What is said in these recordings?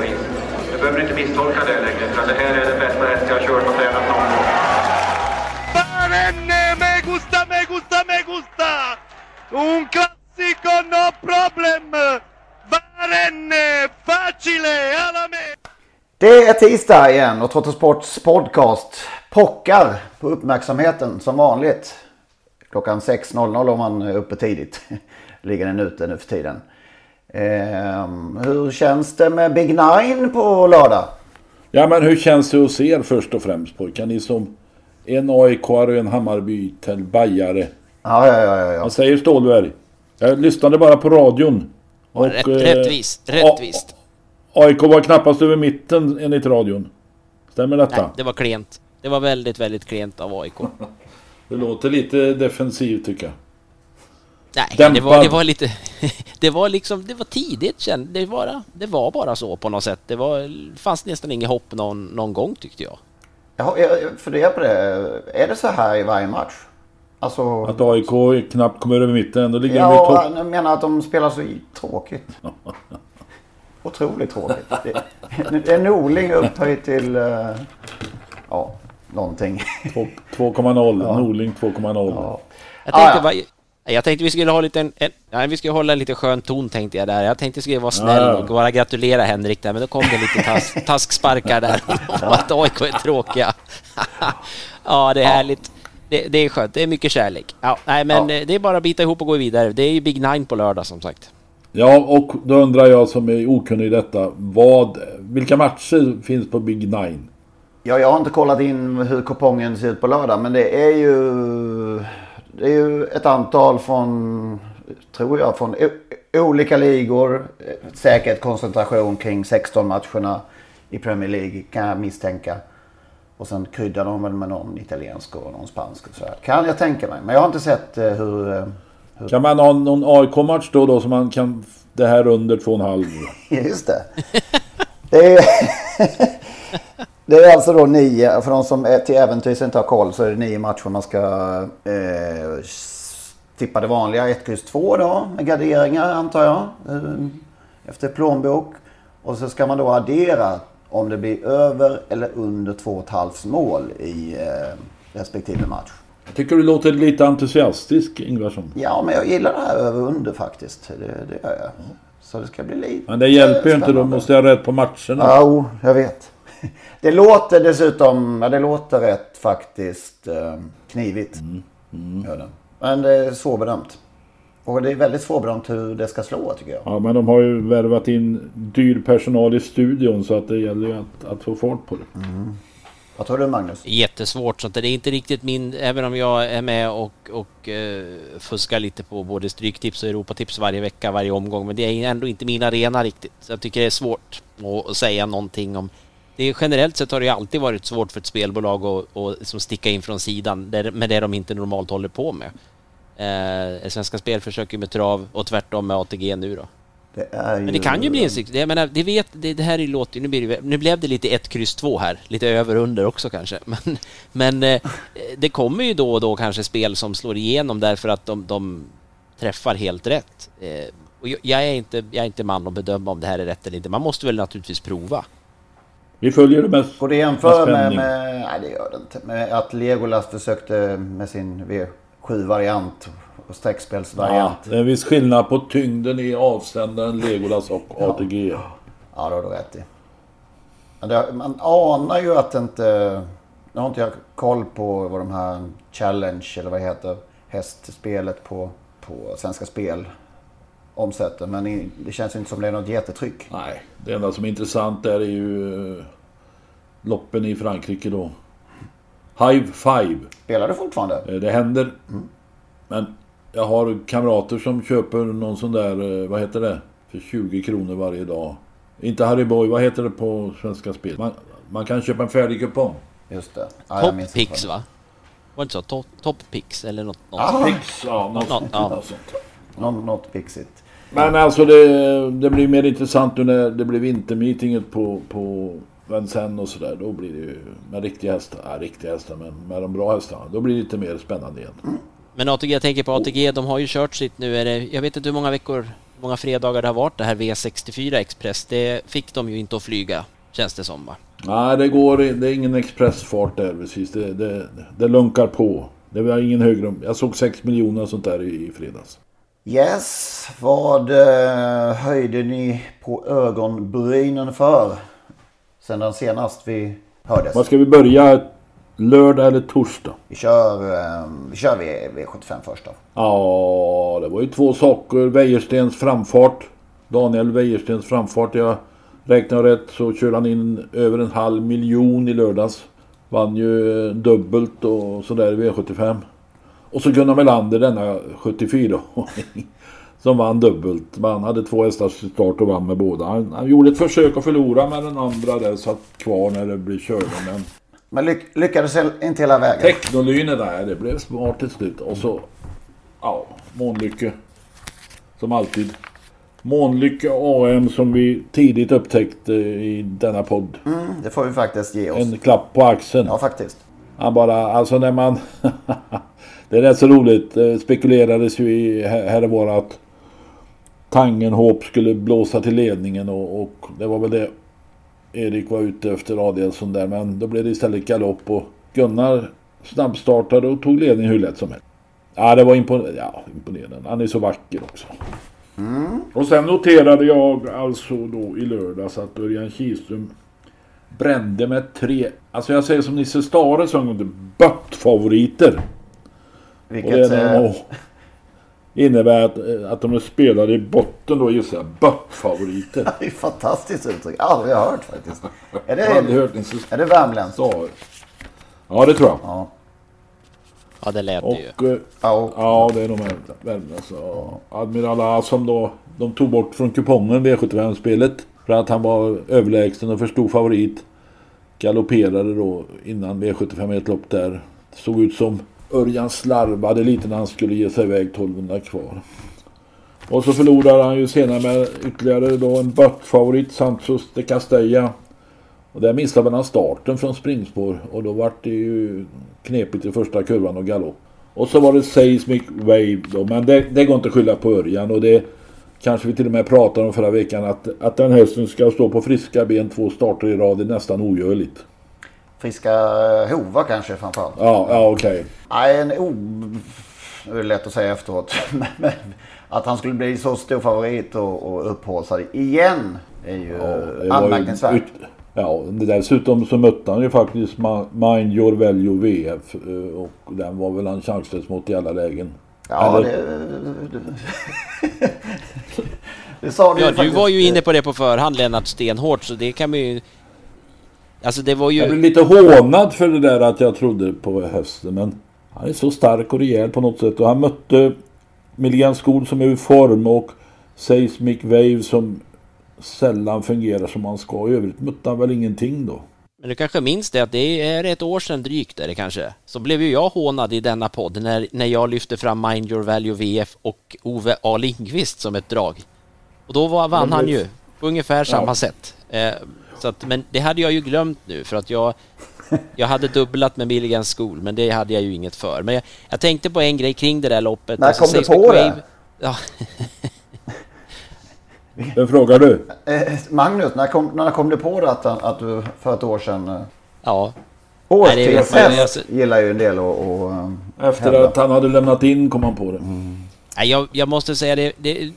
vis. Du behöver inte misstolka det längre, för det här är den bästa häst jag har kört och tränat någon gång. Barenne, me gusta, me gusta, me gusta! Un classico, no problem! Barenne, facile, alla me! Det är tisdag igen och Trottosports podcast pockar på uppmärksamheten som vanligt. Klockan 6.00 om man är uppe tidigt. Ligger den ute nu för tiden. Ehm, hur känns det med Big Nine på lördag? Ja men hur känns det hos er först och främst pojkar? Ni som en aik och en Hammarby till bajare. Ja, ja, ja, ja, ja. Vad säger Stålberg? Jag lyssnade bara på radion. Och, Rätt, eh, rättvist, rättvist. AIK var knappast över mitten enligt radion. Stämmer detta? Nej, det var klent. Det var väldigt, väldigt klent av AIK. Det låter lite defensivt tycker jag. Nej, Dämpad. det var, det var lite... Det var liksom, det var tidigt känd. Det var, det var bara så på något sätt. Det var, fanns nästan inget hopp någon, någon gång tyckte jag. Jag, jag funderar på det. Är det så här i varje match? Alltså... Att AIK knappt kommer över mitten. Ändå ligger de i Ja, topp. jag menar att de spelar så tråkigt. Otroligt tråkigt. Det, är Norling upphöjt till... eh, ja, någonting. Topp 2,0. Norling 2,0. Jag tänkte, Ah, ja. Jag tänkte vi skulle ha lite en, en, nej, vi skulle hålla en lite skön ton tänkte jag där. Jag tänkte vi skulle vara snäll Ja, ja. och bara gratulera Henrik där, men då kom det lite tas, tasksparkar där om att AIK är tråkiga. ja, det är härligt. Det, det är skönt. Det är mycket kärlek. Ja, nej, men Ja. eh, det är bara att bita ihop och gå vidare. Det är ju Big Nine på lördag som sagt. Ja, och då undrar jag som är okunnig i detta. Vad, vilka matcher finns på Big Nine? Ja, jag har inte kollat in hur kupongen ser ut på lördag. Men det är ju, det är ju ett antal från, tror jag, från olika ligor. Säkert koncentration kring 16 matcherna i Premier League kan jag misstänka. Och sen kryddar de väl med någon italiensk och någon spansk och så här. Kan jag tänka mig. Men jag har inte sett eh, hur... eh, Kan man ha någon AIK-match då, då som man kan... Det här under 2,5? Just det. Det är, det är alltså då nio, för de som är till äventyrs inte har koll så är det nio matcher man ska eh, tippa det vanliga. 1, X, 2 då med garderingar antar jag. Eh, efter plånbok. Och så ska man då addera om det blir över eller under 2,5 mål i eh, respektive match. Jag tycker du låter lite entusiastisk Ingvarsson. Ja, men jag gillar det här över under faktiskt. Det, det gör jag. Så det ska bli lite Men det hjälper ju inte, då måste jag ha rätt på matcherna. Ja, oh, jag vet. Det låter dessutom, ja, det låter rätt faktiskt eh, knivigt. Gör det. Men det är svårbedömt. Och det är väldigt svårbedömt hur det ska slå tycker jag. Ja, men de har ju värvat in dyr personal i studion så att det gäller ju att, att få fart på det. Vad tror du Magnus? Jättesvårt, så att det är inte riktigt min... Även om jag är med och, och eh, fuskar lite på både Stryktips och Europatips varje vecka, varje omgång. Men det är ändå inte min arena riktigt. Så jag tycker det är svårt att, att säga någonting om... Det är, generellt sett har det ju alltid varit svårt för ett spelbolag att, att liksom sticka in från sidan där, med det de inte normalt håller på med. Eh, Svenska Spel försöker med trav och tvärtom med ATG nu då. Det ju... Men det kan ju bli en. Jag menar, det vet, det, det här är låter nu, blir det, nu blev det lite 1, kryss 2 här. Lite över under också kanske. Men, men eh, det kommer ju då och då kanske spel som slår igenom därför att de, de träffar helt rätt. Eh, och jag, jag, är inte, jag är inte man att bedöma om det här är rätt eller inte. Man måste väl naturligtvis prova. Vi följer det med Går det jämföra med, med, nej det gör det inte, med att Legolas försökte med sin V7-variant och Ja, streckspelsvariant. det är en viss skillnad på tyngden i avsändaren Legolas och ATG. Ja, det har du rätt i. Man anar ju att inte... Nu har inte jag koll på vad de här Challenge eller vad det heter hästspelet på, på Svenska Spel omsätter. Men det känns inte som det är något jättetryck. Nej, det enda som är intressant där är ju eh, loppen i Frankrike då. Hive Five. Spelar du fortfarande? Eh, Det händer. Men jag har kamrater som köper någon sån där, eh, vad heter det? För 20 kronor varje dag. Inte Harry Boy, vad heter det på Svenska Spel? Man, man kan köpa en färdig kupong. Just det. Ja, jag minns Top Pix inte va? Var det inte så? Top, top eller något? något. Ah, Pix, ja, något, något, något pixigt. Men alltså det, det blir mer intressant nu när det blir vintermeetinget på, på Vincennes och sådär. Då blir det ju med riktiga hästar, ja, riktiga hästar men med de bra hästarna. Då blir det lite mer spännande igen. Men ATG, jag tänker på ATG, de har ju kört sitt nu. Är det, jag vet inte hur många veckor, hur många fredagar det har varit det här V64 Express. Det fick de ju inte att flyga, känns det som va? Nej, det går det är ingen expressfart där precis. Det, det, det lunkar på. Det var ingen högre. Jag såg 6 miljoner och sånt där i, i fredags. Yes, vad eh, höjde ni på ögonbrynen för? Sen den senast vi hördes. Vad ska vi börja? Lördag eller torsdag? Vi kör, eh, vi kör v, V75 först då. Ja, det var ju två saker. Wäjerstens framfart. Daniel Wäjerstens framfart. Jag räknar rätt så körde han in över en halv miljon i lördags. Vann ju eh, dubbelt och sådär i V75. Och så Gunnar Melander denna 74 Som vann dubbelt. Men han hade två hästars start och vann med båda. Han, han gjorde ett försök att förlora med den andra där. Satt kvar när det blev körde. Men Men lyck, lyckades inte hela vägen. Technolyne där, det blev smart till slut. Och så, ja, Månlycke. Som alltid. Månlycke AM som vi tidigt upptäckte i denna podd. Mm, det får vi faktiskt ge oss. En klapp på axeln. Ja, faktiskt. Han bara, alltså när man... det är rätt så roligt. Det spekulerades ju i här och var att Tangenhop skulle blåsa till ledningen och, och det var väl det Erik var ute efter Adielsson där. Men då blev det istället galopp och Gunnar snabbstartade och tog ledningen hur lätt som helst. Ja, det var impon- ja, imponerande. Han är så vacker också. Och sen noterade jag alltså då i lördags att Örjan Kihlström brände med tre, alltså jag säger som Nisse Stare en gång, böttfavoriter. Och Vilket... det är Eh, innebär att, eh, att de är spelade i botten då gissar jag, böttfavoriter. det är fantastiskt uttryck. Aldrig hört faktiskt. Är Jag har aldrig det, hört Nisse är det värmländskt? Ja, det tror jag. Ja. Ja, det lät det ju. Och, eh, Ja. ja, det är nog Värmland. alltså. Admiral A som då de tog bort från kupongen V75-spelet. För att han var överlägsen och för stor favorit. Galopperade då innan V75 ett lopp där. Det såg ut som Örjan slarvade lite när han skulle ge sig iväg 1200 kvar. Och så förlorade han ju senare med ytterligare då en börtfavorit, Santos de Castella. Och där missade han starten från springspår och då vart det ju knepigt i första kurvan och galopp. Och så var det Seismic Wave då, men det, det går inte att skylla på Örjan och det kanske vi till och med pratade om förra veckan att, att den hästen ska stå på friska ben två starter i rad är nästan ogörligt. Friska hovar kanske framförallt. Ja, ja okej. Nej, en o... Det är lätt att säga efteråt. Men- att han skulle bli så stor favorit och, och upphaussad igen är ju Ja, ju anmärkningsvärt. ut- Ja, dessutom så mötte han ju faktiskt Mind Your Value VF eh, och den var väl han chanslös mot i alla lägen. Ja, Eller- det... det, sa du Ja, ju du var ju inne på det på förhand Lennart stenhårt så det kan man ju... Alltså det var Jag blev ju... lite hånad för det där att jag trodde på hösten men han är så stark och rejäl på något sätt och han mötte Milligan Skog som är ur form och Seismic Wave som sällan fungerar som han ska. I övrigt mötte han väl ingenting då. Men du kanske minns det att det är ett år sedan drygt är det kanske. Så blev ju jag hånad i denna podd när, när jag lyfte fram Mind Your Value VF och Ove A. Lindqvist som ett drag. Och då var, vann han ju på ungefär samma Ja. sätt. Eh, så att, men det hade jag ju glömt nu för att jag jag hade dubblat med Milligan School men det hade jag ju inget för. Men jag, jag tänkte på en grej kring det där loppet. När kom du på det? Ja, Vem frågar du? Eh, Magnus, när kom, när kom du på det att, att du för ett år sedan... eh, Ja. Årstidshäst gillar ju en del och, och eh, Efter hävda. att han hade lämnat in kom han på det. Nej, Jag, jag måste säga det, det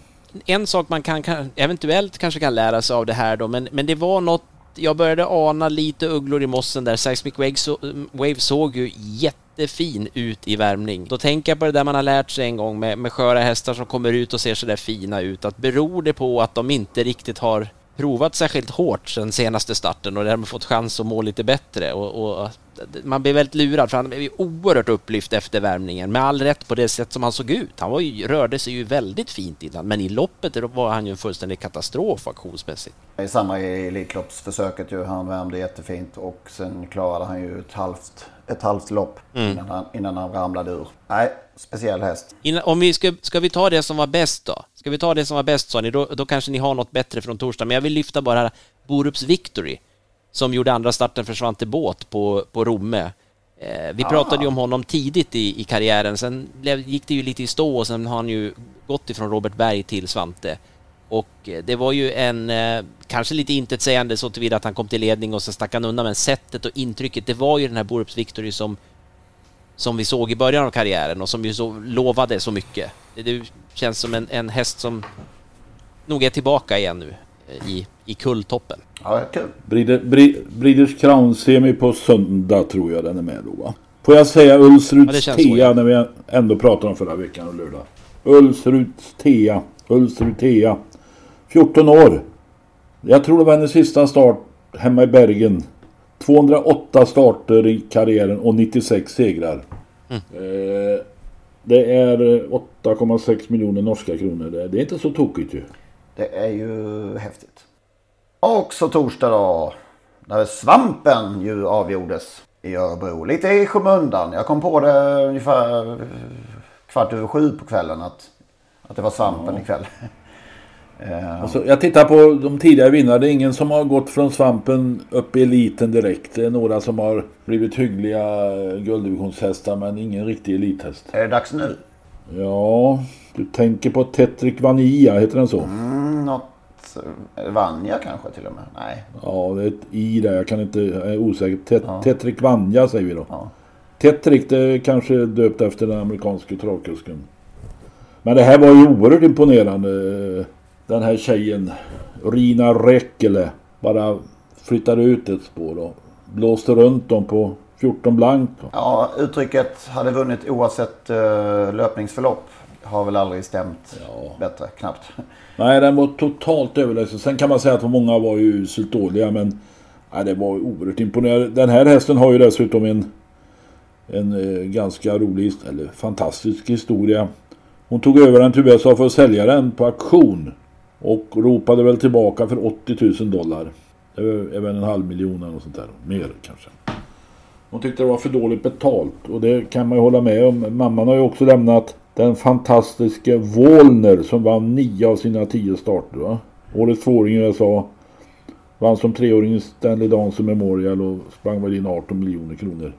en sak man kan, kan eventuellt kanske kan lära sig av det här då, men, men det var något jag började ana lite ugglor i mossen där. Seismic Wave, så, Wave såg ju jättefin ut i värmning. Då tänker jag på det där man har lärt sig en gång med, med sköra hästar som kommer ut och ser så där fina ut. Att beror det på att de inte riktigt har provat särskilt hårt sen senaste starten och därmed fått chans att må lite bättre. Och, och man blir väldigt lurad för han blev ju oerhört upplyft efter värmningen med all rätt på det sätt som han såg ut. Han var ju, rörde sig ju väldigt fint innan men i loppet var han ju en fullständig katastrof auktionsmässigt. Är samma i Elitloppsförsöket ju. Han värmde jättefint och sen klarade han ju ett halvt, ett halvt lopp Mm. innan, han, innan han ramlade ur. Nej, speciell häst. Innan, om vi ska, ska vi ta det som var bäst då? Ska vi ta det som var bäst sa ni, då, då kanske ni har något bättre från torsdag. Men jag vill lyfta bara Borups Victory som gjorde andra starten för Svante Båt på, på Romme. Eh, vi pratade ju om honom tidigt i, i karriären, sen gick det ju lite i stå och sen har han ju gått ifrån Robert Berg till Svante. Och eh, det var ju en, eh, kanske lite intetsägande så tillvida att han kom till ledning och sen stack han undan, men sättet och intrycket, det var ju den här Borups Victory som som vi såg i början av karriären och som ju så lovade så mycket. Det, det känns som en, en häst som nog är tillbaka igen nu i, i kulltoppen. Ja, kul. Bre- Breeders Crown semi på söndag tror jag den är med då va? Får jag säga Ja, Ulsruds känns Tea när vi ändå pratade om förra veckan och lördag. Ulsruds Tea. Ulsrud Tea. 14 år. Jag tror det var hennes sista start hemma i Bergen. 208 starter i karriären och 96 segrar. Mm. Eh, det är eh, 8,6 miljoner norska kronor. Det, det är inte så tokigt ju. Det är ju häftigt. Och så torsdag då. När svampen ju avgjordes i Örebro. Lite i skymundan. Jag kom på det ungefär kvart över sju på kvällen att, att det var svampen ikväll. Eh, Alltså, jag tittar på de tidigare vinnarna. Det är ingen som har gått från svampen upp i eliten direkt. Det är några som har blivit hyggliga eh, gulddivisionshästar men ingen riktig elithäst. Är det dags nu? Ja, du tänker på Tetrik Vania, heter den så? Mm, något... eh, Vanja kanske till och med? Nej. Ja, det är ett i där. Jag kan inte, jag är osäker. Tet, Ja. Tetrik Vanja säger vi då. Ja. Tetrik, det är kanske döpt efter den amerikanske travkusken. Men det här var ju oerhört imponerande. Den här tjejen, Rina Räckele, bara flyttade ut ett spår och blåste runt dem på 14 blank. Ja, uttrycket hade vunnit oavsett uh, löpningsförlopp har väl aldrig stämt bättre, knappt. Nej, den var totalt överlägsen. Sen kan man säga att många var ju uselt dåliga, men nej, det var oerhört imponerande. Den här hästen har ju dessutom en, en eh, ganska rolig, eller fantastisk historia. Hon tog över den till USA för att sälja den på auktion. Och ropade väl tillbaka för 80 000 dollar. Det är väl en halv miljon eller sånt där. Mer kanske. Hon tyckte det var för dåligt betalt. Och det kan man ju hålla med om. Mamman har ju också lämnat den fantastiske Wallner som vann nio av sina tio starter. Va? Årets tvååring i USA. Vann som treåring i Stanley Dance Memorial och sprang väl in 18 miljoner kronor.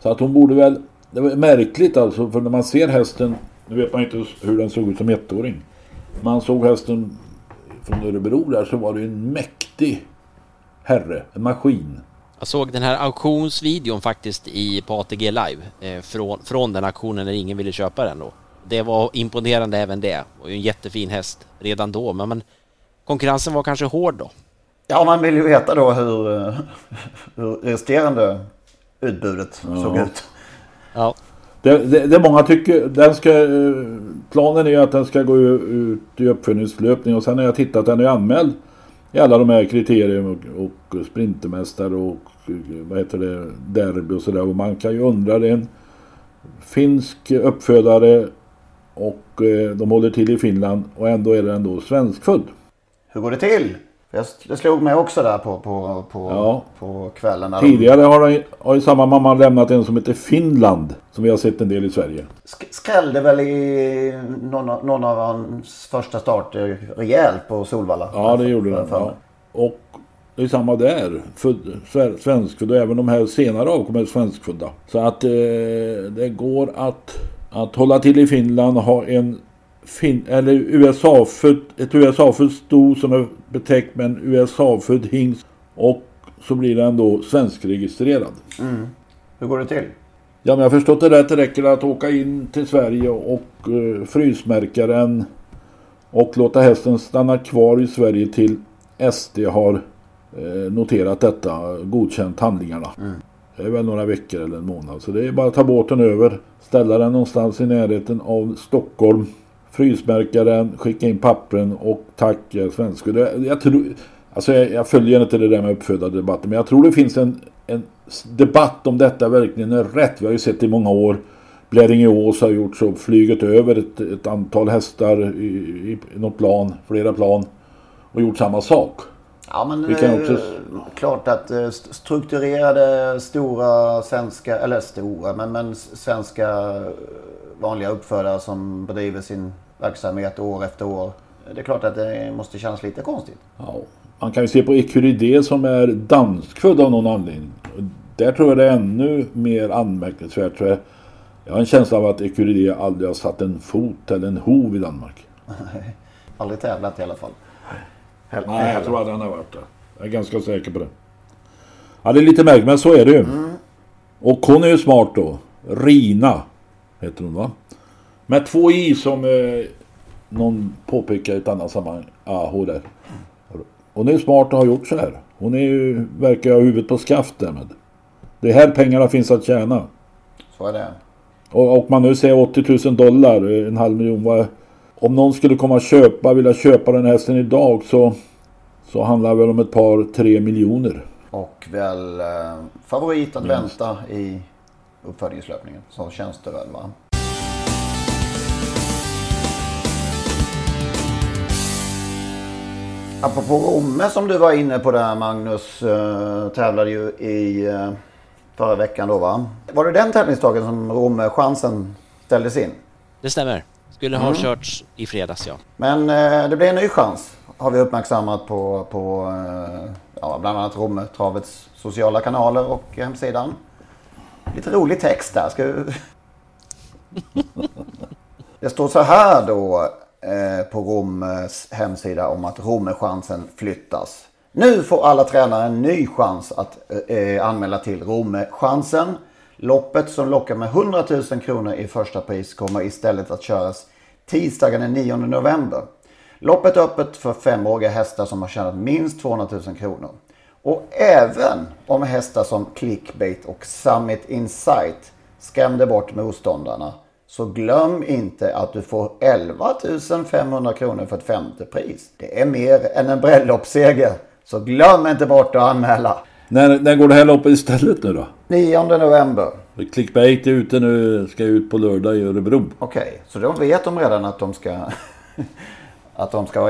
Så att hon borde väl... Det var märkligt alltså för när man ser hästen. Nu vet man inte hur den såg ut som ettåring. Man såg hästen från Örebro där så var det en mäktig herre. En maskin. Jag såg den här auktionsvideon faktiskt i, på ATG Live eh, från, från den auktionen när ingen ville köpa den då. Det var imponerande även det och en jättefin häst redan då men, men konkurrensen var kanske hård då. Ja, man vill ju veta då hur, hur resterande utbudet såg ut. Ja. Det, det, det många tycker, den ska, planen är att den ska gå ut i uppföljningslöpning och sen har jag tittat, den är anmäld i alla de här kriterierna och, och sprintermästare och vad heter det, derby och sådär. Och man kan ju undra, det är en finsk uppfödare och eh, de håller till i Finland och ändå är den då svenskfödd. Hur går det till? Jag, det slog mig också där på, på, på, Ja. på kvällen. de- Tidigare har, de, har ju samma mamma lämnat en som heter Finland som vi har sett en del i Sverige. sk- skrällde väl i någon, någon av hans första starter rejält på Solvalla. Ja, det gjorde den. Ja. Och det är samma där. Född, sve- svenskfödd och även de här senare avkommer svenskfödda. Så att eh, det går att, att hålla till i Finland och ha en fin, eller USA-född, ett USA-född sto som är betäckt med en USA-född hingst och så blir den då svenskregistrerad. Mm. Hur går det till? Ja, men jag har förstått det rätt. Det räcker att åka in till Sverige och uh, frysmärka den och låta hästen stanna kvar i Sverige till SD har uh, noterat detta, godkänt handlingarna. Mm. Det är väl några veckor eller en månad. Så det är bara att ta båten över, ställa den någonstans i närheten av Stockholm, frysmärka den, skicka in pappren och tack, jag är svensk. Det, jag, tror, alltså jag, jag följer inte det där med uppfödardebatten, men jag tror det finns en, en debatt om detta verkligen är rätt. Vi har ju sett i många år. Bläringeås har gjort så, flyget över ett, ett antal hästar i, i, i något plan, flera plan och gjort samma sak. Ja men det är också... klart att eh, strukturerade stora svenska, eller stora, men, men svenska eh, vanliga uppfödare som bedriver sin verksamhet år efter år. Det är klart att det måste kännas lite konstigt. Ja, man kan ju se på Ecuride som är danskfödd av någon anledning. Där tror jag det är ännu mer anmärkningsvärt. För jag har en känsla av att Ecuride aldrig har satt en fot eller en hov i Danmark. Aldrig tävlat i alla fall. Nej, jag tror aldrig han har varit där. Jag är ganska säker på det. Ja, det är lite märkligt, men så är det ju. Mm. Och hon är ju smart då. Rina heter hon va? Med två i som eh, någon påpekar i ett annat sammanhang. Ja, hon där. Hon är ju smart och har gjort så här. Hon är ju, verkar ha huvudet på skaft därmed. Det är här pengarna finns att tjäna. Så är det. Och, och man nu säger 80 000 dollar, en halv miljon. Vad, om någon skulle komma och köpa, vilja köpa den hästen idag så, så handlar det väl om ett par, tre miljoner. Och väl eh, favorit att Minst. vänta i uppfödningslöpningen. Så känns det väl va? Apropå Romme som du var inne på där Magnus. Äh, tävlade ju i äh, förra veckan då va? Var det den tävlingsdagen som Romme-chansen ställdes in? Det stämmer. Skulle ha mm. körts i fredags ja. Men äh, det blir en ny chans. Har vi uppmärksammat på, på ja, bland annat Romme Travets sociala kanaler och hemsidan. Lite rolig text där. Ska... det står så här då eh, på Roms hemsida om att Romme-chansen flyttas. Nu får alla tränare en ny chans att eh, anmäla till Romme-chansen. Loppet som lockar med 100 000 kronor i första pris kommer istället att köras tisdagen den 9 november. Loppet är öppet för femåriga hästar som har tjänat minst 200 000 kronor. Och även om hästar som Clickbait och Summit Insight skrämde bort motståndarna så glöm inte att du får 11 500 kronor för ett femte pris. Det är mer än en bröllopsseger. Så glöm inte bort att anmäla. När, när går det här loppet istället nu då? 9 november. Clickbait är ute nu, ska ut på lördag i Örebro. Okej, okay, så de vet de redan att de ska att de ska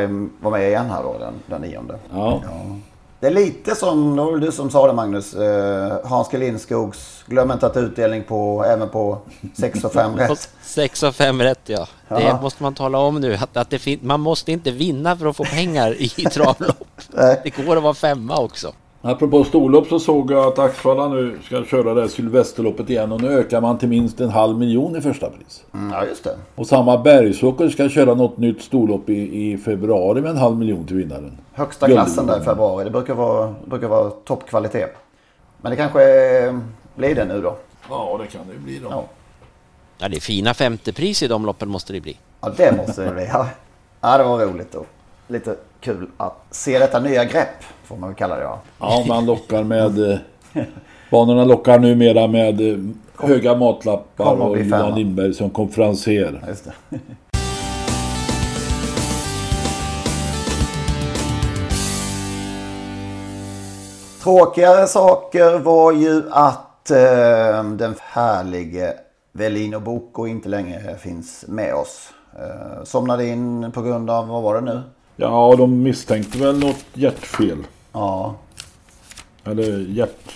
vara med igen här då den, den 9. Ja. ja. Det är lite som, det var du som sa det Magnus, eh, Hans G Lindskogs, glöm inte att utdelning på, även på 6 och 5 rätt. 6 och 5 rätt ja. ja. Det måste man tala om nu, att, att det man måste inte vinna för att få pengar i travlopp. det går att vara femma också. Apropå storlopp så såg jag att Axvalla nu ska köra det här Sylvesterloppet igen och nu ökar man till minst en halv miljon i första pris. Mm, ja, just det. Och samma Bergsåker ska köra något nytt storlopp i, i februari med en halv miljon till vinnaren. Högsta klassen där i februari. Det brukar vara, brukar vara toppkvalitet. Men det kanske blir det nu då? Ja, det kan det bli då. Ja, ja det är fina femtepris i de loppen måste det bli. Ja, det måste det bli. Ja, ja det var roligt då. Lite kul att se detta nya grepp, får man väl kalla det. Ja, ja man lockar med... Eh, banorna lockar numera med eh, höga matlappar och Johan Lindberg som konferenser. Tråkigare saker var ju att eh, den härlige Velino Boko inte längre finns med oss. Eh, somnade in på grund av, vad var det nu? Ja, de misstänkte väl något hjärtfel. Ja. Eller hjärt...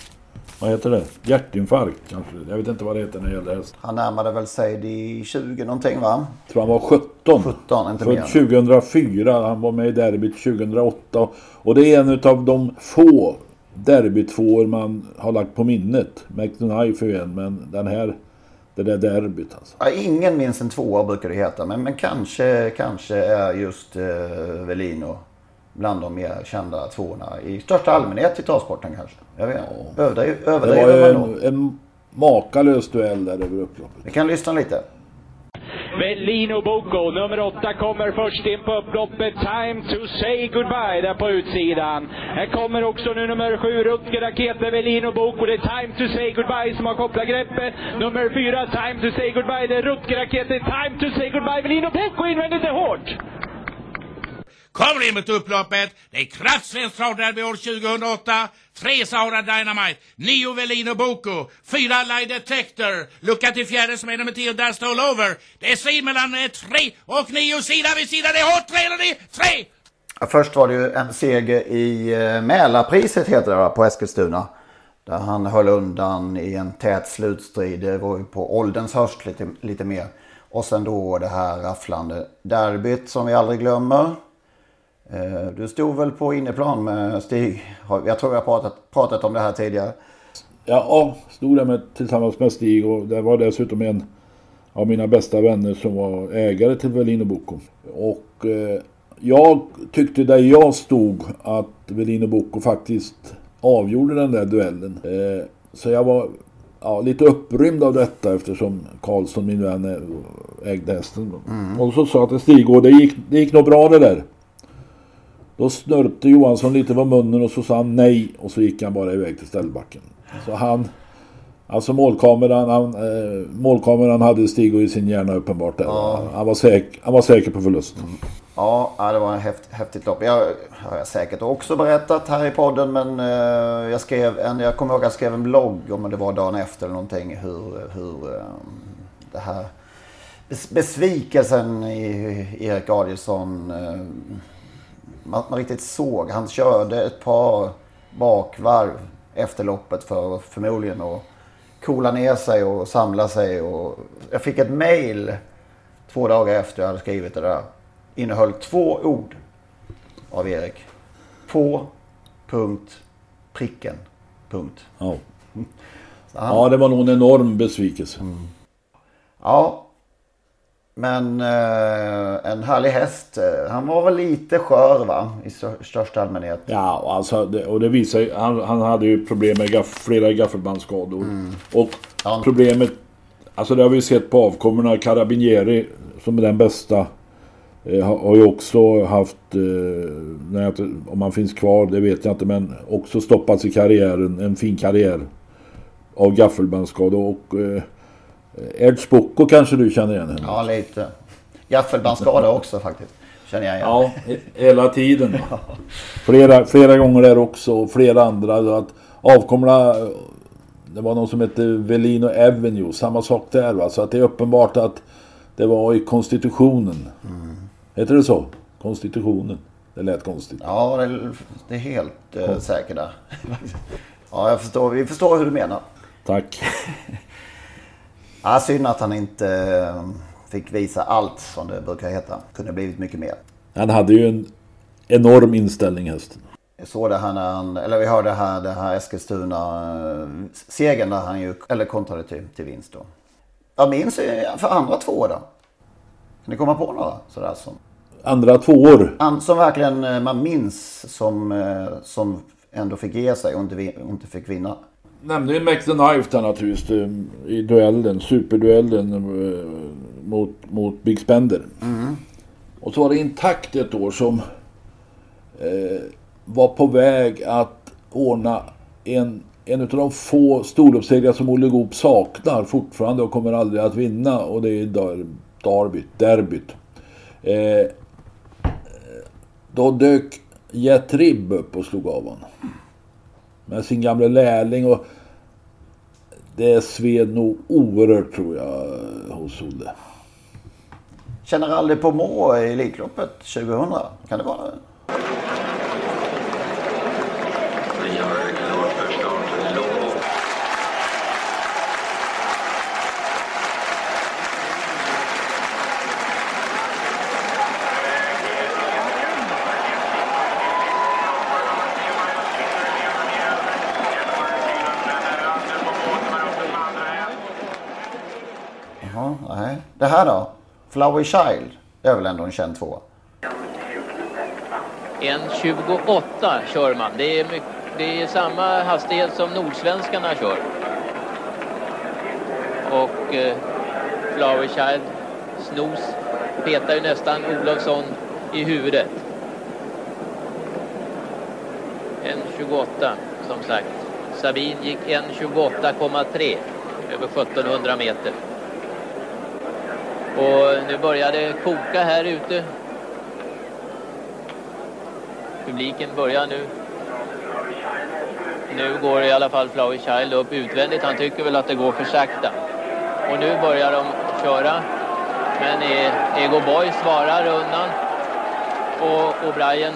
Vad heter det? Hjärtinfarkt kanske. Jag vet inte vad det heter när det gäller häst. Han närmade väl sig de 20 någonting va? Jag tror han var 17. 17, inte mer. 2004. Han var med i derbyt 2008. Och det är en av de få derbytvåor man har lagt på minnet. McDonagh för en, men den här det där derbyt alltså. Ja, ingen minns en tvåa brukar det heta. Men, men kanske, kanske är just eh, Velino bland de mer kända tvåorna i största allmänhet i travsporten kanske. Jag vet inte. Var Överdriver man då? en, en makalös duell där över upploppet. Vi kan lyssna lite. Vellino Boko, nummer åtta, kommer först in på upploppet. Time to say goodbye där på utsidan. Här kommer också nu nummer sju, Rutger Raket med Velino Boko. Det är Time to say goodbye som har kopplat greppet. Nummer fyra, Time to say goodbye. Det är Rutger Raket. Det är Time to say goodbye. Vellino Boko invändigt är hårt. Kommer in mot upploppet. Det är kraftsvenskt travderby år 2008. Tre Sahara Dynamite, nio Velino Boko, fyra Lie Detector, lucka till fjärde som är nummer tio, Dust All Over. Det är strid mellan eh, tre och nio, sida vid sida. Det är hårt, tre eller tre! Ja, Först var det ju en seger i eh, Mälarpriset heter det på Eskilstuna. Där han höll undan i en tät slutstrid. Det var ju på ålderns höst lite, lite mer. Och sen då det här rafflande derbyt som vi aldrig glömmer. Eh, Du stod väl på inneplan med Stig? Jag tror vi har pratat, pratat om det här tidigare. Ja, stod där med, tillsammans med Stig och det var dessutom en av mina bästa vänner som var ägare till Velino Bocco. Och eh, jag tyckte där jag stod att Velino Bocco faktiskt avgjorde den där duellen. Eh, så jag var ja, lite upprymd av detta eftersom Karlsson, min vän, ägde hästen. Och så sa jag till Stig, och det gick, det gick nog bra det där. Då snörpte Johansson lite på munnen och så sa han nej och så gick han bara iväg till ställbacken. Så han... Alltså målkameran, han, eh, målkameran hade Stig i sin hjärna uppenbart där. Han, var säker, han var säker på förlust. Ja, ja, det var ett häft, häftigt lopp. Jag har jag säkert också berättat här i podden. Men eh, jag skrev en, jag kommer ihåg att jag skrev en blogg om det var dagen efter eller någonting. Hur, hur eh, det här bes, besvikelsen i Erik Adielsson. Eh, man, man riktigt såg. Han körde ett par bakvarv efter loppet för förmodligen att coola ner sig och samla sig. Och jag fick ett mail två dagar efter jag hade skrivit det där. Innehöll två ord av Erik. På, punkt, pricken, punkt. Ja. Han- ja, det var nog en enorm besvikelse. Ja. Men eh, en härlig häst. Eh, Han var väl lite skör va? I stör- största allmänhet. Ja, alltså, det, och det visar ju, han, han hade ju problem med gaff, flera gaffelbandsskador. Och problemet, alltså det har vi sett på avkommorna. Carabinieri som är den bästa. Eh, har, ju också haft, eh, jag, om han finns kvar det vet jag inte men också stoppats i karriären, en fin karriär. Av gaffelbandsskador och eh, Ernst Bocco kanske du känner igen henne? Ja, lite. Gaffelbandsskada också faktiskt. Känner jag igen. Ja, he- hela tiden. Flera, flera gånger där också och flera andra. Att avkommorna, det var någon som hette Velino Avenue, samma sak där va. Så att det är uppenbart att det var i konstitutionen. Heter det så? Konstitutionen. Det lät konstigt. Ja, det, det är helt eh, säkert där. ja, jag förstår. Vi förstår hur du menar. Tack. Ja, synd att han inte eh, fick visa allt som det brukar heta. Kunde blivit mycket mer. Han hade ju en enorm inställning hästen. Jag såg det här när han, eller vi hörde här, det här Eskilstuna-segern där han ju, eller kontrade till, till vinst då. Jag minns för andra två då. Kan ni komma på några sådär som? Andra två år. Som verkligen eh, man minns som, eh, som ändå fick ge sig och inte, och inte fick vinna. Nämnde ju the Knife där naturligtvis i duellen, superduellen eh, mot, mot Big Spender. Och så var det Intakt ett år som eh, var på väg att ordna en, en av de få storloppssegrar som Olle Goop saknar fortfarande och kommer aldrig att vinna och det är der, derbyt. derbyt. Eh, då dök Jet Ribb upp och slog av honom. Med sin gamla lärling och det sved nog oerhört tror jag hos Olle. Känner aldrig på Må i Elitloppet 2000? Kan det vara? Flowey Flower Child är väl ändå en känd tvåa? 1.28 kör man. Det är, mycket, det är samma hastighet som nordsvenskarna kör. Och eh, Flower Child, Snos, petar ju nästan Olofsson i huvudet. 1.28 som sagt. Sabin gick 1.28,3 över 1700 meter. Och nu börjar det koka här ute. Publiken börjar nu. Nu går i alla fall Flower Child upp utvändigt. Han tycker väl att det går för sakta. Och nu börjar de köra. Men e- Ego Boy svarar undan. Och O'Brien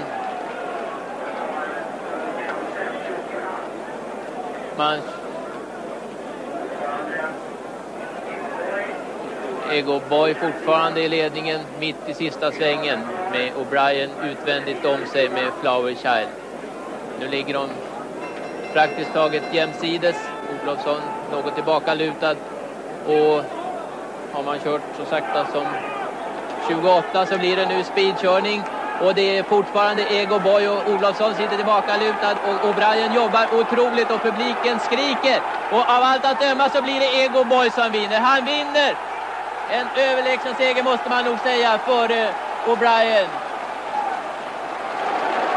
man Ego Boy fortfarande i ledningen mitt i sista svängen med O'Brien utvändigt om sig med Flower Child. Nu ligger de praktiskt taget jämsides. Olofsson något tillbakalutad och har man kört så sakta som 28 så blir det nu speedkörning och det är fortfarande Ego Boy och Olofsson sitter tillbaka lutad och O'Brien jobbar otroligt och publiken skriker. Och av allt att döma så blir det Ego Boy som vinner. Han vinner! En överlägsen seger måste man nog säga före eh, O'Brien.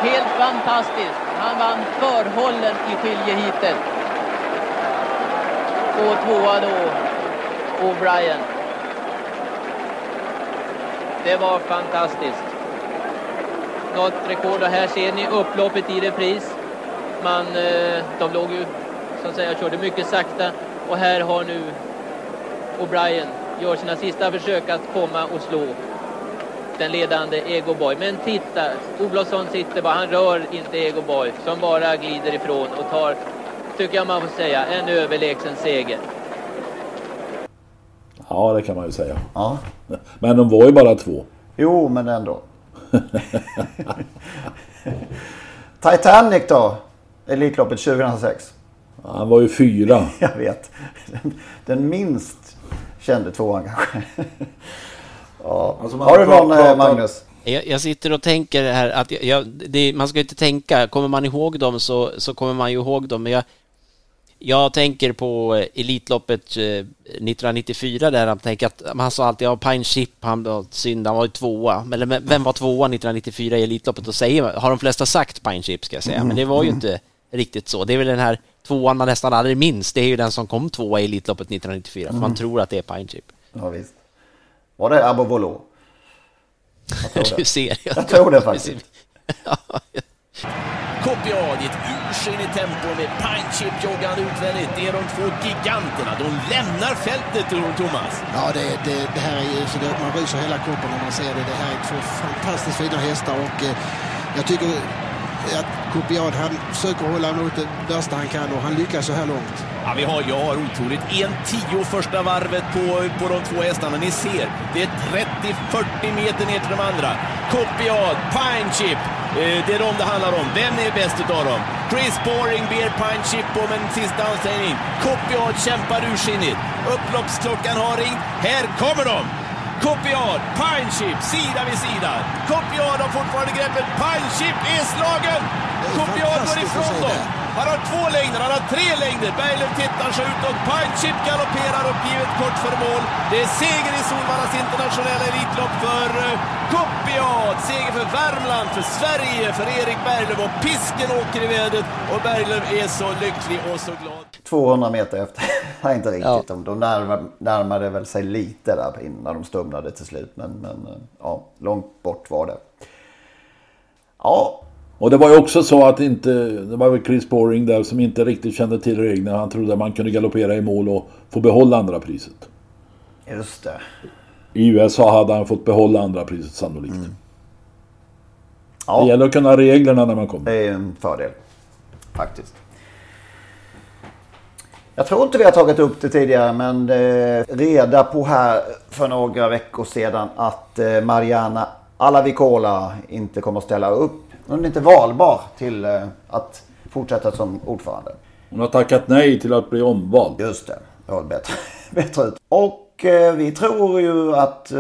Helt fantastiskt. Han vann förhållen i skiljeheatet. Och tvåa då O'Brien. Det var fantastiskt något rekord och här ser ni upploppet i repris. Man, eh, de låg ju så att säga körde mycket sakta och här har nu O'Brien gör sina sista försök att komma och slå den ledande Ego Boy. Men titta, Olofsson sitter bara, han rör inte Ego Boy som bara glider ifrån och tar, tycker jag man får säga, en överlägsen seger. Ja, det kan man ju säga. Ja. Men de var ju bara två. Jo, men ändå. Titanic då? Elitloppet 2006. Han var ju fyra. Jag vet. Den minst kände tvåan kanske. ja. Alltså Har du någon pratar... Magnus? Jag, jag, sitter och tänker här att jag, det, man ska inte tänka, kommer man ihåg dem så, så kommer man ju ihåg dem. Men jag, jag tänker på eh, Elitloppet 1994 eh, där han tänker att man sa alltid ja, Pine Chip, han var synd, han var ju tvåa. Eller vem var tvåa 1994 i Elitloppet? Och säger, har de flesta sagt Pine Chip ska jag säga, men det var ju mm. inte riktigt så. Det är väl den här tvåan man nästan aldrig minns. Det är ju den som kom tvåa i Elitloppet 1994, för man mm. tror att det är Pine Chip. Ja, visst. Var det Abbo Volo? Du ser. Jag, jag tror det faktiskt. Copiad i ett ursinnigt tempo med Pine Chip joggande utvändigt. Det är de två giganterna. De lämnar fältet, Thomas. Ja, det, det, det här är ju så det, man ryser hela kroppen när man ser det. Det här är två fantastiskt fina hästar och eh, jag tycker att Copiad han försöker hålla emot det värsta han kan och han lyckas så här långt. Ja, vi har, jag har otroligt. 1,10 första varvet på, på de två hästarna. Ni ser, det är 30-40 meter ner till de andra. Copiad, Pine Chip, Eh, det är de det handlar om. Vem är bäst utav dem? Chris Boring ber Pine Chip om en sista ansträngning. Copiad kämpar ursinnigt. Upploppsklockan har ringt. Här kommer de! Copiad, Pine Chip, sida vid sida. Copiad har fortfarande greppet. Pine Chip är slagen! Copiad går ifrån dem. Han har två längder, han har tre längder. Berglöf tittar sig utåt. Pine Chip galopperar uppgivet kort för mål. Det är seger i Solvallas internationella elitlopp för. Eh, seger för Värmland, för Sverige, för Erik Berglöf. Och pisken åker i vädret och Berglöf är så lycklig och så glad. 200 meter efter. Nej, inte riktigt. Ja. De närmade, närmade väl sig lite där innan de stumnade till slut. Men, men eh, ja, långt bort var det. Ja, och det var ju också så att inte, det var väl Chris Boring där som inte riktigt kände till reglerna. Han trodde att man kunde galoppera i mål och få behålla andra priset. Just det. I USA hade han fått behålla andra priset sannolikt. Mm. Ja. Det gäller att kunna reglerna när man kommer. Det är en fördel. Faktiskt. Jag tror inte vi har tagit upp det tidigare men eh, reda på här för några veckor sedan att eh, Mariana Alavicola inte kommer att ställa upp hon är inte valbar till eh, att fortsätta som ordförande. Hon har tackat nej till att bli omvald. Just det. Det var bättre, bättre ut. Och eh, vi tror ju att eh,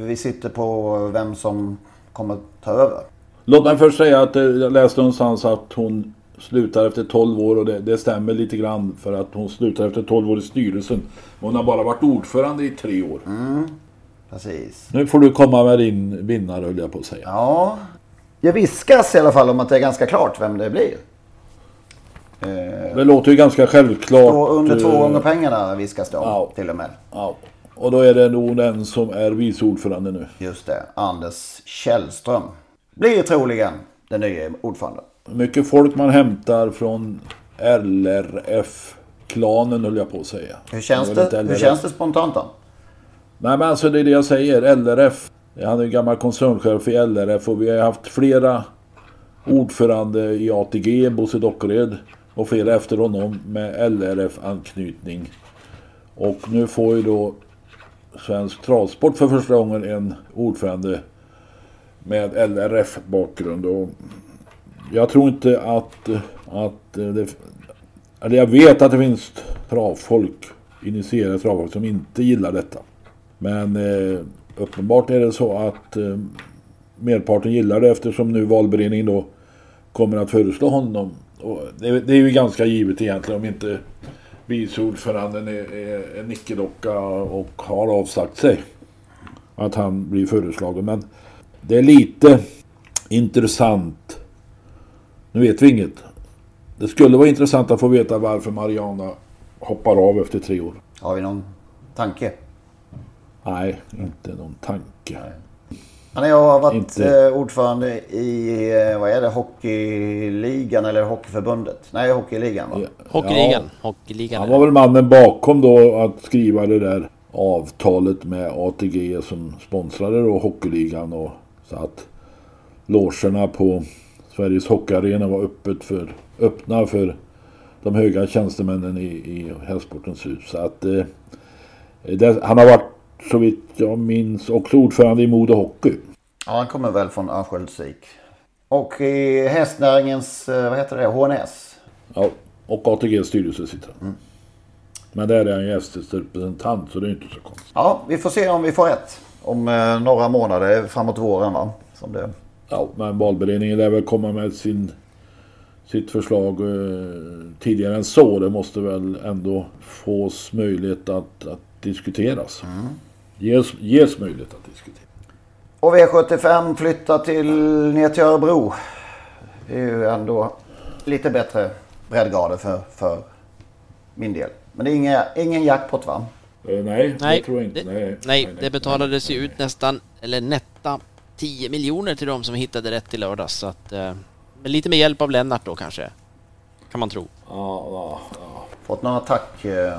vi sitter på vem som kommer ta över. Låt mig först säga att eh, jag läste någonstans att hon slutar efter 12 år och det, det stämmer lite grann för att hon slutar efter 12 år i styrelsen. Hon har bara varit ordförande i tre år. Mm, precis. Nu får du komma med din vinnare höll jag på att säga. Ja, det viskas i alla fall om att det är ganska klart vem det blir. Det låter ju ganska självklart. Och under två eh, gånger pengarna viskas det om Ja. till och med. Ja. Och då är det nog den som är vice ordförande nu. Just det, Anders Källström. Blir troligen den nya ordföranden. Mycket folk man hämtar från LRF-klanen höll jag på att säga. Hur känns, Jag det, hur känns det spontant då? Nej men alltså det är det jag säger. LRF. Han är en gammal koncernchef i LRF och vi har haft flera ordförande i ATG, Bosse Dockered och flera efter honom med LRF-anknytning. Och nu får ju då Svensk Travsport för första gången en ordförande med LRF-bakgrund. Och jag tror inte att, att det... Eller jag vet att det finns travfolk, initierade travfolk som inte gillar detta. Men eh, uppenbart är det så att eh, merparten gillar det eftersom nu valberedningen då kommer att föreslå honom. Och det, det är ju ganska givet egentligen om inte vice ordföranden är, är en nickedocka och har avsagt sig. Att han blir föreslagen. Men det är lite intressant. Nu vet vi inget. Det skulle vara intressant att få veta varför Mariana hoppar av efter tre år. Har vi någon tanke? Nej, inte någon tanke. Han har varit Inte- eh, ordförande i, eh, vad är det, Hockeyligan eller Hockeyförbundet? Nej, Hockeyligan va? Hockeyligan. Hockeyligan. Han var väl mannen bakom då att skriva det där avtalet med ATG som sponsrade då Hockeyligan och så att logerna på Sveriges Hockeyarena var öppet för, öppna för de höga tjänstemännen i, i Hästsportens hus. Så att eh, det, han har varit så vitt jag minns också ordförande i Modo Hockey. Ja, han kommer väl från Örnsköldsvik. Och i hästnäringens, eh, vad heter det, HNS? Ja, och ATGs styrelse sitter han. Men där är han gästens representant så det är inte så konstigt. Ja, vi får se om vi får rätt. Om eh, några månader framåt våren va? Som det... Ja, men valberedningen lär väl komma med sin, sitt förslag eh, tidigare än så. Det måste väl ändå fås möjlighet att, att diskuteras. Ges, ges möjlighet att diskutera. Och V75 flyttar till ner till Örebro. Det är ju ändå lite bättre breddgrader för, för min del. Men det är inga, ingen jackpot va? Eh, nej, Nej, det tror jag inte. det- nej, Nej, det betalades ju ut nästan, eller netta 10 miljoner till de som hittade rätt i lördags. Så att, eh, med lite med hjälp av Lennart då kanske. Kan man tro. Ja, ja, ja. Fått några tack? Eh,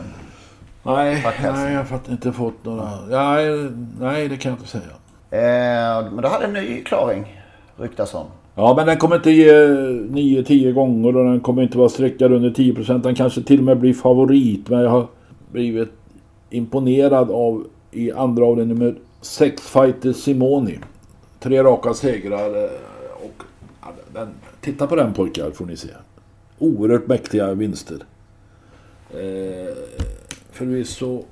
Nej, nej, jag har inte fått några. Nej, nej, det kan jag inte säga. eh, men du hade en ny klaring, ryktas om. Ja, men den kommer inte ge 9-10 gånger och den kommer inte vara sträckad under 10%. Den kanske till och med blir favorit. Men jag har blivit imponerad av i andra avdelning nummer 6 Fighter Simoni. Tre raka segrar eh, och ja, den, titta på den pojkar får ni se. Oerhört mäktiga vinster. Eh, förvisso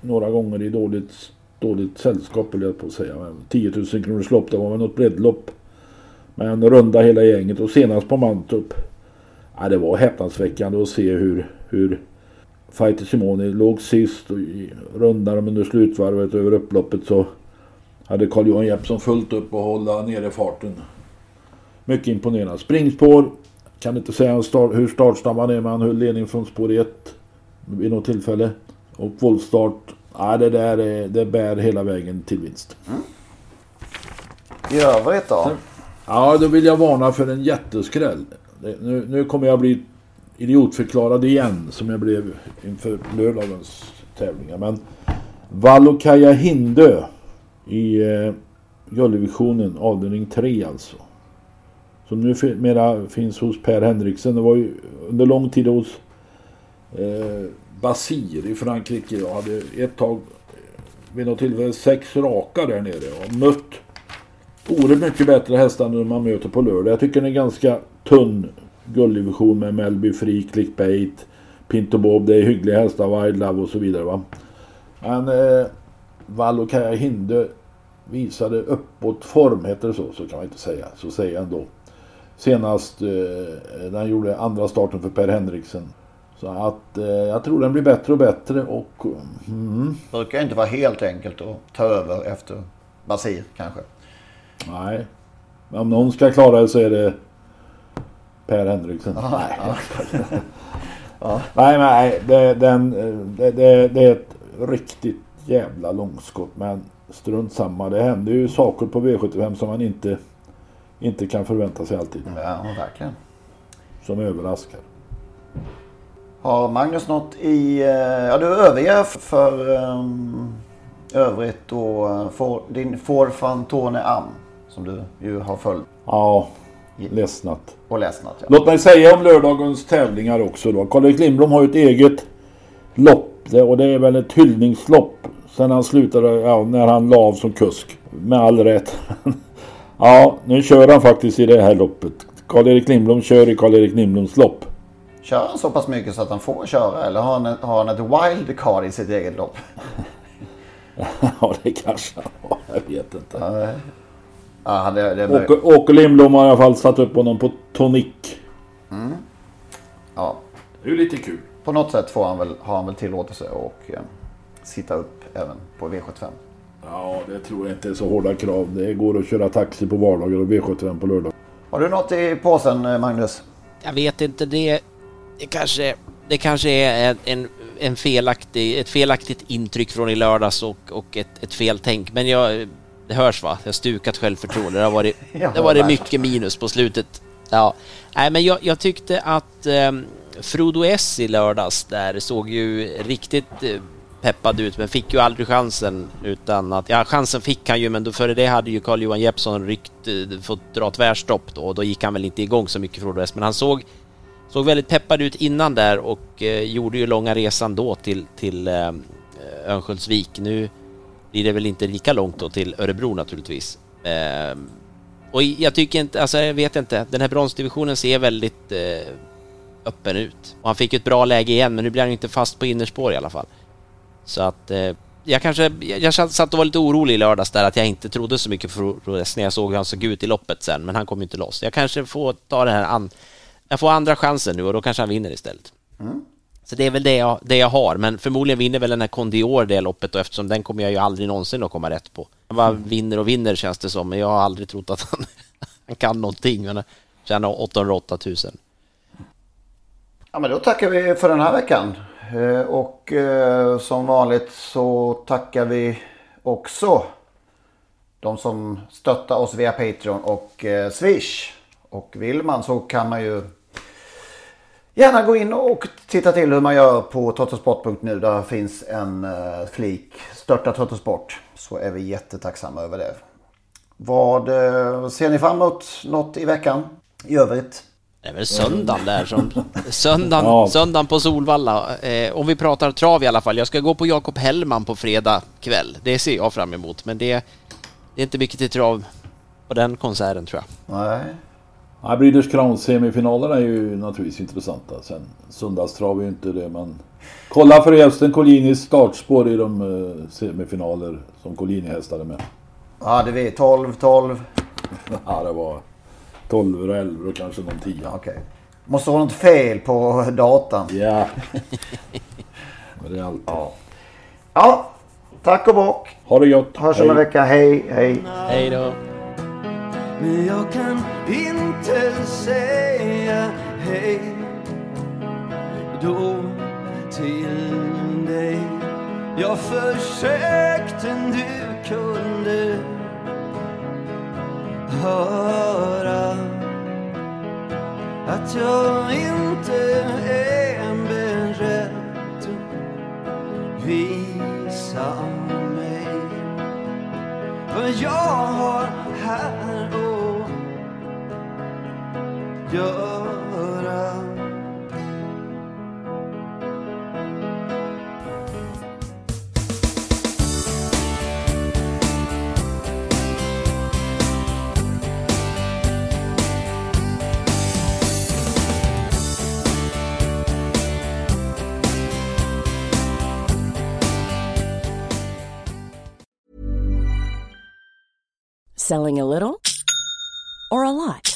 några gånger i dåligt, dåligt sällskap höll jag på att säga. 10 000 kronors lopp, det var väl något breddlopp. Men runda hela gänget och senast på Mantorp. Ja, det var häpnadsväckande att se hur, hur Fighter Simone låg sist och rundade dem under slutvarvet över upploppet så hade Carl-Johan Jeppsson fullt upp och hålla nere farten. Mycket imponerande. Springspår. Kan inte säga hur startsnabb han är men han höll ledning från spår 1 vid något tillfälle. Och voltstart. Ja, det där är, det bär hela vägen till vinst. I övrigt då? Ja, då vill jag varna för en jätteskräll. Nu, nu kommer jag bli idiotförklarad igen som jag blev inför lördagens tävlingar. Men Valokaja Hindö i eh, gulddivisionen avdelning 3 alltså. Som nu fi- mera finns hos Per Henriksen. Det var ju under lång tid hos eh, Basir i Frankrike. Jag hade ett tag vid något tillfälle sex raka där nere och mött oerhört mycket bättre hästar än man möter på lördag. Jag tycker den är ganska tunn gulddivision med Melby Free, Clickbait, Pinto Bob. Det är hyggliga hästar, Wild Love och så vidare va. Men eh, Valokaja Hinde visade uppåt form, heter det så, så kan man inte säga. Så säger jag ändå. Senast eh, när han gjorde andra starten för Per Henriksen. Så att eh, jag tror den blir bättre och bättre och... Mm. Det brukar inte vara helt enkelt att ta över efter Basir kanske. Nej. Men om någon ska klara det så är det Per Henriksen. Aha, nej, ja. nej, nej det, den, det, det, det är ett riktigt jävla långskott. Men strunt samma. Det händer ju saker på V75 som man inte, inte kan förvänta sig alltid. Ja, verkligen. Som överraskar. Har Magnus något i... eh, Ja, du överger för um, övrigt då eh, for, din Ford Fantone Am. Som du ju har följt Ja, ledsnat. och ledsnat. Ja. Låt mig säga om lördagens tävlingar också då. Karl-Erik Lindblom har ju ett eget lopp. Och det är väl ett hyllningslopp. Sen han slutade, ja, när han la av som kusk. Med all rätt. ja, nu kör han faktiskt i det här loppet. Karl-Erik Lindblom kör i Karl-Erik Lindbloms lopp. Kör han så pass mycket så att han får köra? Eller har han, har han ett wildcard i sitt eget lopp? ja, det kanske han har. Jag vet inte. Ja, ja det, det. Åke, Åke Lindblom har i alla fall satt upp honom på tonik. Mm. Ja. Det är ju lite kul. På något sätt får han väl, har han väl tillåtelse att eh, sitta upp även på V75. Ja, det tror jag inte är så hårda krav. Det går att köra taxi på vardagar och V75 på lördag. Har du något i påsen eh, Magnus? Jag vet inte, det, det kanske, det kanske är en, en, felaktig, ett felaktigt intryck från i lördags och, och ett, ett feltänk. Men jag, det hörs va? Jag har stukat självförtroende. Det har varit, det har varit mycket minus på slutet. Ja, nej men jag, jag tyckte att um, Frodo S i lördags där såg ju riktigt eh, peppad ut men fick ju aldrig chansen utan att, ja chansen fick han ju men då före det hade ju Carl-Johan Jeppsson ryckt, eh, fått dra tvärstopp då och då gick han väl inte igång så mycket Frodo S men han såg Såg väldigt peppad ut innan där och eh, gjorde ju långa resan då till, till eh, eh, Örnsköldsvik. Nu blir det väl inte lika långt då till Örebro naturligtvis. Eh, och jag tycker inte, alltså jag vet inte, den här bronsdivisionen ser väldigt eh, öppen ut. Och han fick ju ett bra läge igen men nu blir han ju inte fast på innerspår i alla fall. Så att eh, jag kanske, jag, satt och var lite orolig i lördags där att jag inte trodde så mycket på Rodres när jag såg hur han såg ut i loppet sen men han kom ju inte loss. Jag kanske får ta det här an, jag får andra chansen nu och då kanske han vinner istället. Mm. Så det är väl det jag, det jag har, men förmodligen vinner väl den här Condior det loppet och eftersom den kommer jag ju aldrig någonsin att komma rätt på. Han bara vinner och vinner känns det som, men jag har aldrig trott att han, han kan någonting. Han tjänar 808 000. Ja men då tackar vi för den här veckan. Eh, Och eh, som vanligt så tackar vi också de som stöttar oss via Patreon och eh, Swish. Och vill man så kan man ju gärna gå in och titta till hur man gör på totosport.nu. Där finns en eh, flik Störta Totosport. Så är vi jättetacksamma över det. Vad eh, ser ni fram emot något i veckan i övrigt? Det är väl söndagen där som... Söndagen, Ja. söndagen på Solvalla. Eh, om vi pratar trav i alla fall. Jag ska gå på Jakob Hellman på fredag kväll. Det ser jag fram emot. Men det, det är inte mycket till trav på den konserten tror jag. Nej. Ja, Breeders Crown semifinalerna är ju naturligtvis intressanta. Sen söndagstrav är ju inte det man... Kolla förresten Collinis startspår i de eh, semifinaler som Collini hästade med. Ja, det vi 12, 12. Ja, det var 12 och 11 och kanske någon 10. Okej. Måste vara något fel på datan. Ja. Men det är alltid. Ja. ja, tack och bock. Ha det gott. Hörs om en vecka. Hej, hej. Hej då. Men jag kan inte säga hej då till dig. Jag försökte, du kunde höra att jag inte är beredd att visa mig. Vad jag har här llora. Selling a little or a lot?